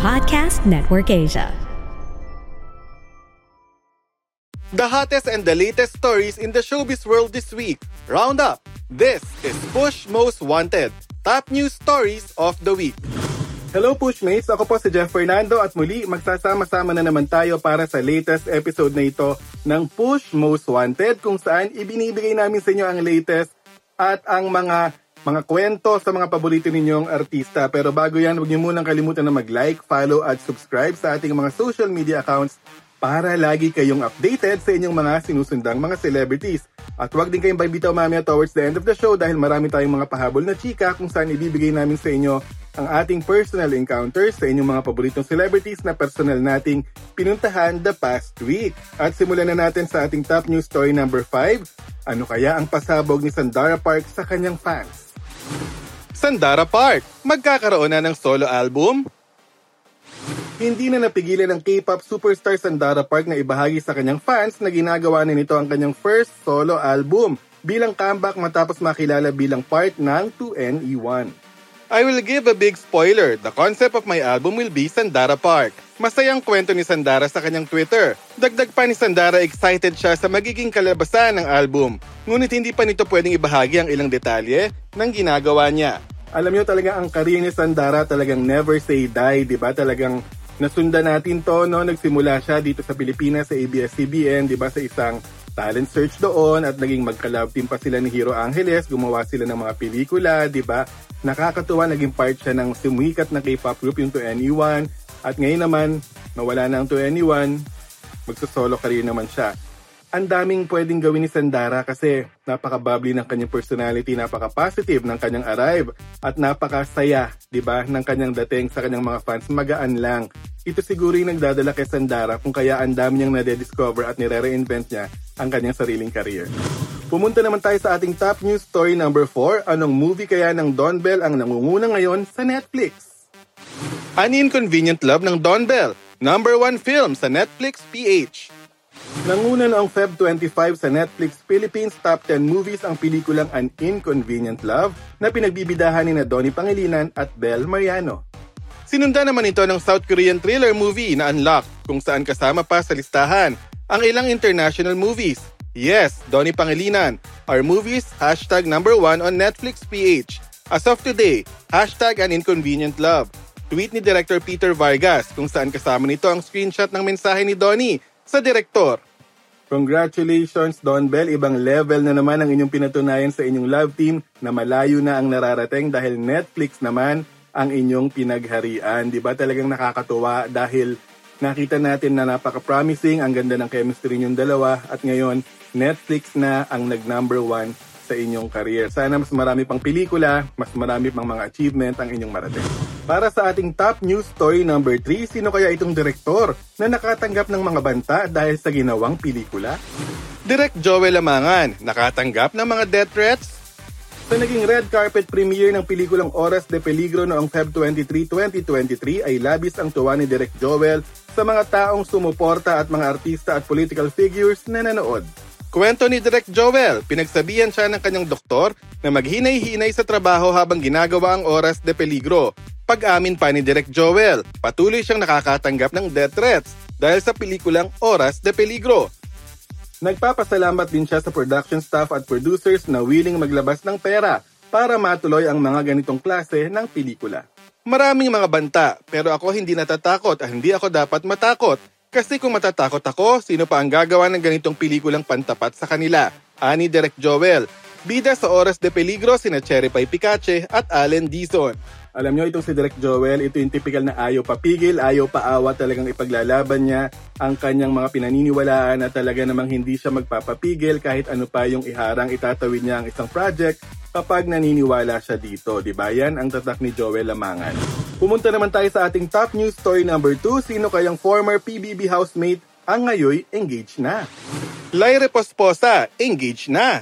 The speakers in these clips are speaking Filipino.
Podcast Network Asia. The hottest and the latest stories in the showbiz world this week. Round up. This is Push Most Wanted. Top news stories of the week. Hello Pushmates! Ako po si Jeff Fernando at muli magsasama-sama na naman tayo para sa latest episode na ito ng Push Most Wanted kung saan ibinibigay namin sa inyo ang latest at ang mga mga kwento sa mga paborito ninyong artista. Pero bago yan, huwag niyo munang kalimutan na mag-like, follow at subscribe sa ating mga social media accounts para lagi kayong updated sa inyong mga sinusundang mga celebrities. At huwag din kayong bibitaw mamaya towards the end of the show dahil marami tayong mga pahabol na chika kung saan ibibigay namin sa inyo ang ating personal encounters sa inyong mga paboritong celebrities na personal nating pinuntahan the past week. At simulan na natin sa ating top news story number 5. Ano kaya ang pasabog ni Sandara Park sa kanyang fans? Sandara Park, magkakaroon na ng solo album? Hindi na napigilan ng K-pop superstar Sandara Park na ibahagi sa kanyang fans na ginagawa na nito ang kanyang first solo album bilang comeback matapos makilala bilang part ng 2NE1. I will give a big spoiler. The concept of my album will be Sandara Park. Masayang kwento ni Sandara sa kanyang Twitter. Dagdag pa ni Sandara excited siya sa magiging kalabasan ng album. Ngunit hindi pa nito pwedeng ibahagi ang ilang detalye ng ginagawa niya. Alam niyo talaga ang career ni Sandara talagang never say die, di ba? Talagang nasundan natin to, no? Nagsimula siya dito sa Pilipinas sa ABS-CBN, di ba? Sa isang talent search doon at naging magka-love team pa sila ni Hero Angeles. Gumawa sila ng mga pelikula, di ba? Nakakatuwa, naging part siya ng sumikat na K-pop group yung 2NE1. At ngayon naman, nawala na ang 2NE1, magsosolo career naman siya ang daming pwedeng gawin ni Sandara kasi napaka-bubbly ng kanyang personality, napaka-positive ng kanyang arrive, at napakasaya, di ba, ng kanyang dating sa kanyang mga fans. Magaan lang. Ito siguro yung nagdadala kay Sandara kung kaya ang dami niyang nade-discover at nire-reinvent niya ang kanyang sariling career. Pumunta naman tayo sa ating top news story number 4. Anong movie kaya ng Don Bell ang nangunguna ngayon sa Netflix? An Inconvenient Love ng Don Bell, number 1 film sa Netflix PH. Nanguna noong Feb 25 sa Netflix Philippines Top 10 Movies ang pelikulang An Inconvenient Love na pinagbibidahan ni na Donnie Pangilinan at Bel Mariano. Sinunda naman ito ng South Korean thriller movie na Unlock kung saan kasama pa sa listahan ang ilang international movies. Yes, Donnie Pangilinan, our movies, hashtag number 1 on Netflix PH. As of today, hashtag An Inconvenient Love. Tweet ni Director Peter Vargas kung saan kasama nito ang screenshot ng mensahe ni Donnie sa direktor. Congratulations, Don Bell. Ibang level na naman ang inyong pinatunayan sa inyong love team na malayo na ang nararating dahil Netflix naman ang inyong pinagharian. Di ba talagang nakakatuwa dahil nakita natin na napaka-promising, ang ganda ng chemistry ninyong dalawa at ngayon Netflix na ang nag-number one sa inyong career. Sana mas marami pang pelikula, mas marami pang mga achievement ang inyong marating. Para sa ating top news story number 3, sino kaya itong direktor na nakatanggap ng mga banta dahil sa ginawang pelikula? Direk Joel Amangan, nakatanggap ng mga death threats? Sa naging red carpet premiere ng pelikulang Oras de Peligro noong Feb 23, 2023 ay labis ang tuwa ni Direk Joel sa mga taong sumuporta at mga artista at political figures na nanood. Kwento ni Direk Joel, pinagsabihan siya ng kanyang doktor na maghinay-hinay sa trabaho habang ginagawa ang oras de peligro. Pag-amin pa ni Direk Joel, patuloy siyang nakakatanggap ng death threats dahil sa pelikulang Oras de Peligro. Nagpapasalamat din siya sa production staff at producers na willing maglabas ng pera para matuloy ang mga ganitong klase ng pelikula. Maraming mga banta, pero ako hindi natatakot at hindi ako dapat matakot kasi kung matatakot ako, sino pa ang gagawa ng ganitong pelikulang pantapat sa kanila? Ani Direk Joel. Bida sa Oras de Peligro sina Cherry Pie Picache at Allen Dizon. Alam nyo, itong si Direk Joel, ito yung typical na ayaw papigil, ayaw paawa, talagang ipaglalaban niya ang kanyang mga pinaniniwalaan na talaga namang hindi siya magpapapigil kahit ano pa yung iharang itatawid niya ang isang project kapag naniniwala siya dito. Di ba? Yan ang tatak ni Joel Lamangan. Pumunta naman tayo sa ating top news story number 2. Sino kayang former PBB housemate ang ngayoy engaged na? Lyre Posposa, engaged na.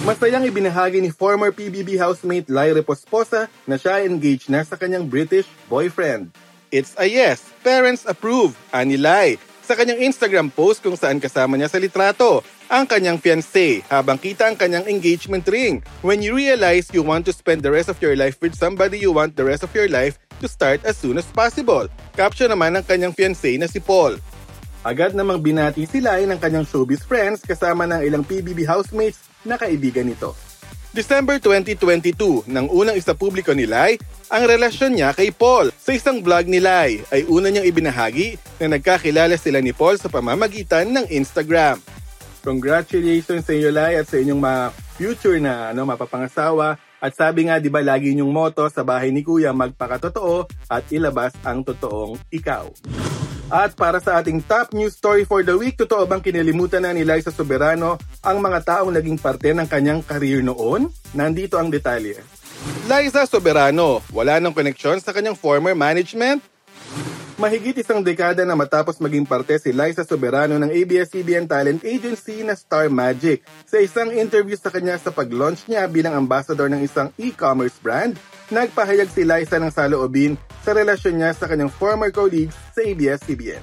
Masayang ibinahagi ni former PBB housemate Lyre Posposa na siya engaged na sa kanyang British boyfriend. It's a yes, parents approve, ani Lai, sa kanyang Instagram post kung saan kasama niya sa litrato ang kanyang fiancé habang kita ang kanyang engagement ring. When you realize you want to spend the rest of your life with somebody you want the rest of your life, to start as soon as possible. Caption naman ng kanyang fiancé na si Paul. Agad namang binati si Lai ng kanyang showbiz friends kasama ng ilang PBB housemates na kaibigan nito. December 2022, nang unang isa publiko ni Lai ang relasyon niya kay Paul. Sa isang vlog ni Lai ay una niyang ibinahagi na nagkakilala sila ni Paul sa pamamagitan ng Instagram. Congratulations sa inyo Lai at sa inyong mga future na ano, mapapangasawa. At sabi nga, di ba, lagi inyong moto sa bahay ni Kuya, magpakatotoo at ilabas ang totoong ikaw. At para sa ating top news story for the week, totoo bang kinilimutan na ni Liza Soberano ang mga taong naging parte ng kanyang career noon? Nandito ang detalye. Liza Soberano, wala nang koneksyon sa kanyang former management? Mahigit isang dekada na matapos maging parte si Liza Soberano ng ABS-CBN talent agency na Star Magic. Sa isang interview sa kanya sa pag-launch niya bilang ambassador ng isang e-commerce brand, nagpahayag si Liza ng saloobin sa relasyon niya sa kanyang former colleagues sa ABS-CBN.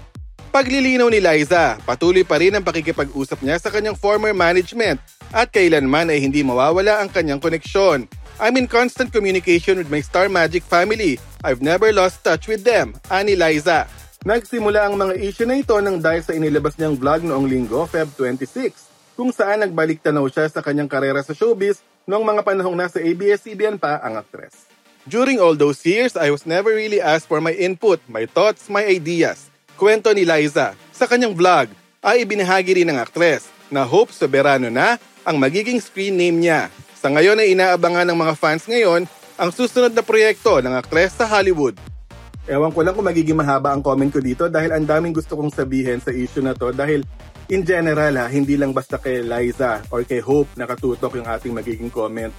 Paglilinaw ni Liza, patuloy pa rin ang pakikipag-usap niya sa kanyang former management at kailanman ay hindi mawawala ang kanyang koneksyon. I'm in constant communication with my Star Magic family. I've never lost touch with them, ani Liza. Nagsimula ang mga issue na ito nang dahil sa inilabas niyang vlog noong linggo, Feb 26, kung saan nagbalik tanaw siya sa kanyang karera sa showbiz noong mga panahong nasa ABS-CBN pa ang aktres. During all those years, I was never really asked for my input, my thoughts, my ideas. Kwento ni Liza. Sa kanyang vlog, ay ibinahagi rin ng aktres na Hope Soberano na ang magiging screen name niya. Sa ngayon ay inaabangan ng mga fans ngayon ang susunod na proyekto ng aktres sa Hollywood. Ewan ko lang kung magiging mahaba ang comment ko dito dahil ang daming gusto kong sabihin sa issue na to dahil in general ha, hindi lang basta kay Liza or kay Hope nakatutok yung ating magiging comment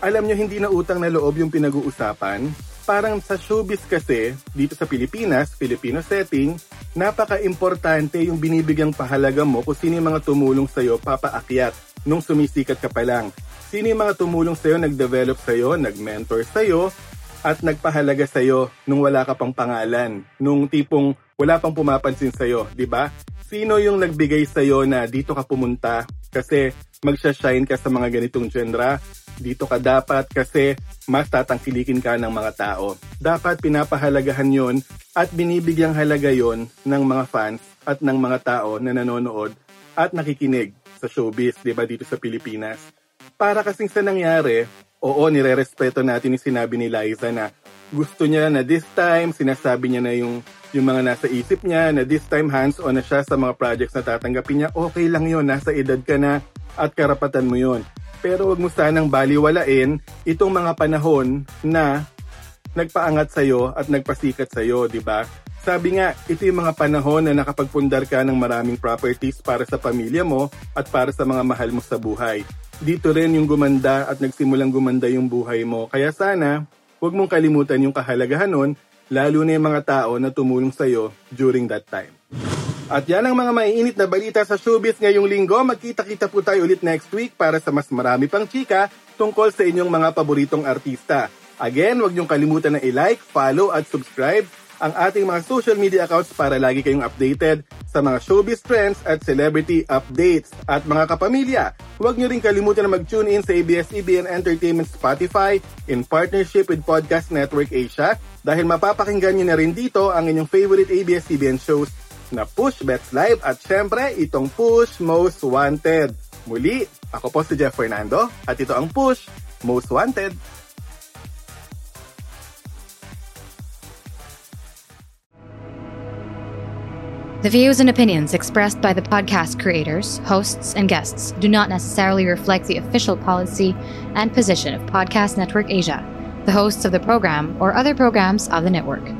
alam nyo, hindi na utang na loob yung pinag-uusapan. Parang sa showbiz kasi, dito sa Pilipinas, Filipino setting, napaka-importante yung binibigyang pahalaga mo kung sino yung mga tumulong sa'yo papaakyat nung sumisikat ka pa lang. Sino yung mga tumulong sa'yo, nag-develop sa'yo, nag-mentor sa'yo, at nagpahalaga sa'yo nung wala ka pang pangalan. Nung tipong wala pang pumapansin sa'yo, di ba? Sino yung nagbigay sa'yo na dito ka pumunta kasi magsha-shine ka sa mga ganitong genre? Dito ka dapat kasi mas tatangkilikin ka ng mga tao. Dapat pinapahalagahan yon at binibigyang halaga yon ng mga fans at ng mga tao na nanonood at nakikinig sa showbiz, di ba, dito sa Pilipinas. Para kasing sa nangyari, oo, nire-respeto natin yung sinabi ni Liza na gusto niya na this time, sinasabi niya na yung, yung mga nasa isip niya, na this time hands-on na siya sa mga projects na tatanggapin niya, okay lang yon nasa edad ka na at karapatan mo yon pero wag mo sanang baliwalain itong mga panahon na nagpaangat sa'yo at nagpasikat sa'yo, di ba? Sabi nga, ito yung mga panahon na nakapagpundar ka ng maraming properties para sa pamilya mo at para sa mga mahal mo sa buhay. Dito rin yung gumanda at nagsimulang gumanda yung buhay mo. Kaya sana, huwag mong kalimutan yung kahalagahan nun, lalo na yung mga tao na tumulong sa'yo during that time. At yan ang mga maiinit na balita sa showbiz ngayong linggo. Magkita-kita po tayo ulit next week para sa mas marami pang chika tungkol sa inyong mga paboritong artista. Again, huwag niyong kalimutan na i-like, follow at subscribe ang ating mga social media accounts para lagi kayong updated sa mga showbiz trends at celebrity updates. At mga kapamilya, huwag niyo rin kalimutan na mag-tune in sa ABS-CBN Entertainment Spotify in partnership with Podcast Network Asia dahil mapapakinggan niyo na rin dito ang inyong favorite ABS-CBN shows na Push Bets Live at syempre itong Push Most Wanted. Muli, ako po si Jeff Fernando at ito ang Push Most Wanted. The views and opinions expressed by the podcast creators, hosts, and guests do not necessarily reflect the official policy and position of Podcast Network Asia, the hosts of the program, or other programs of the network.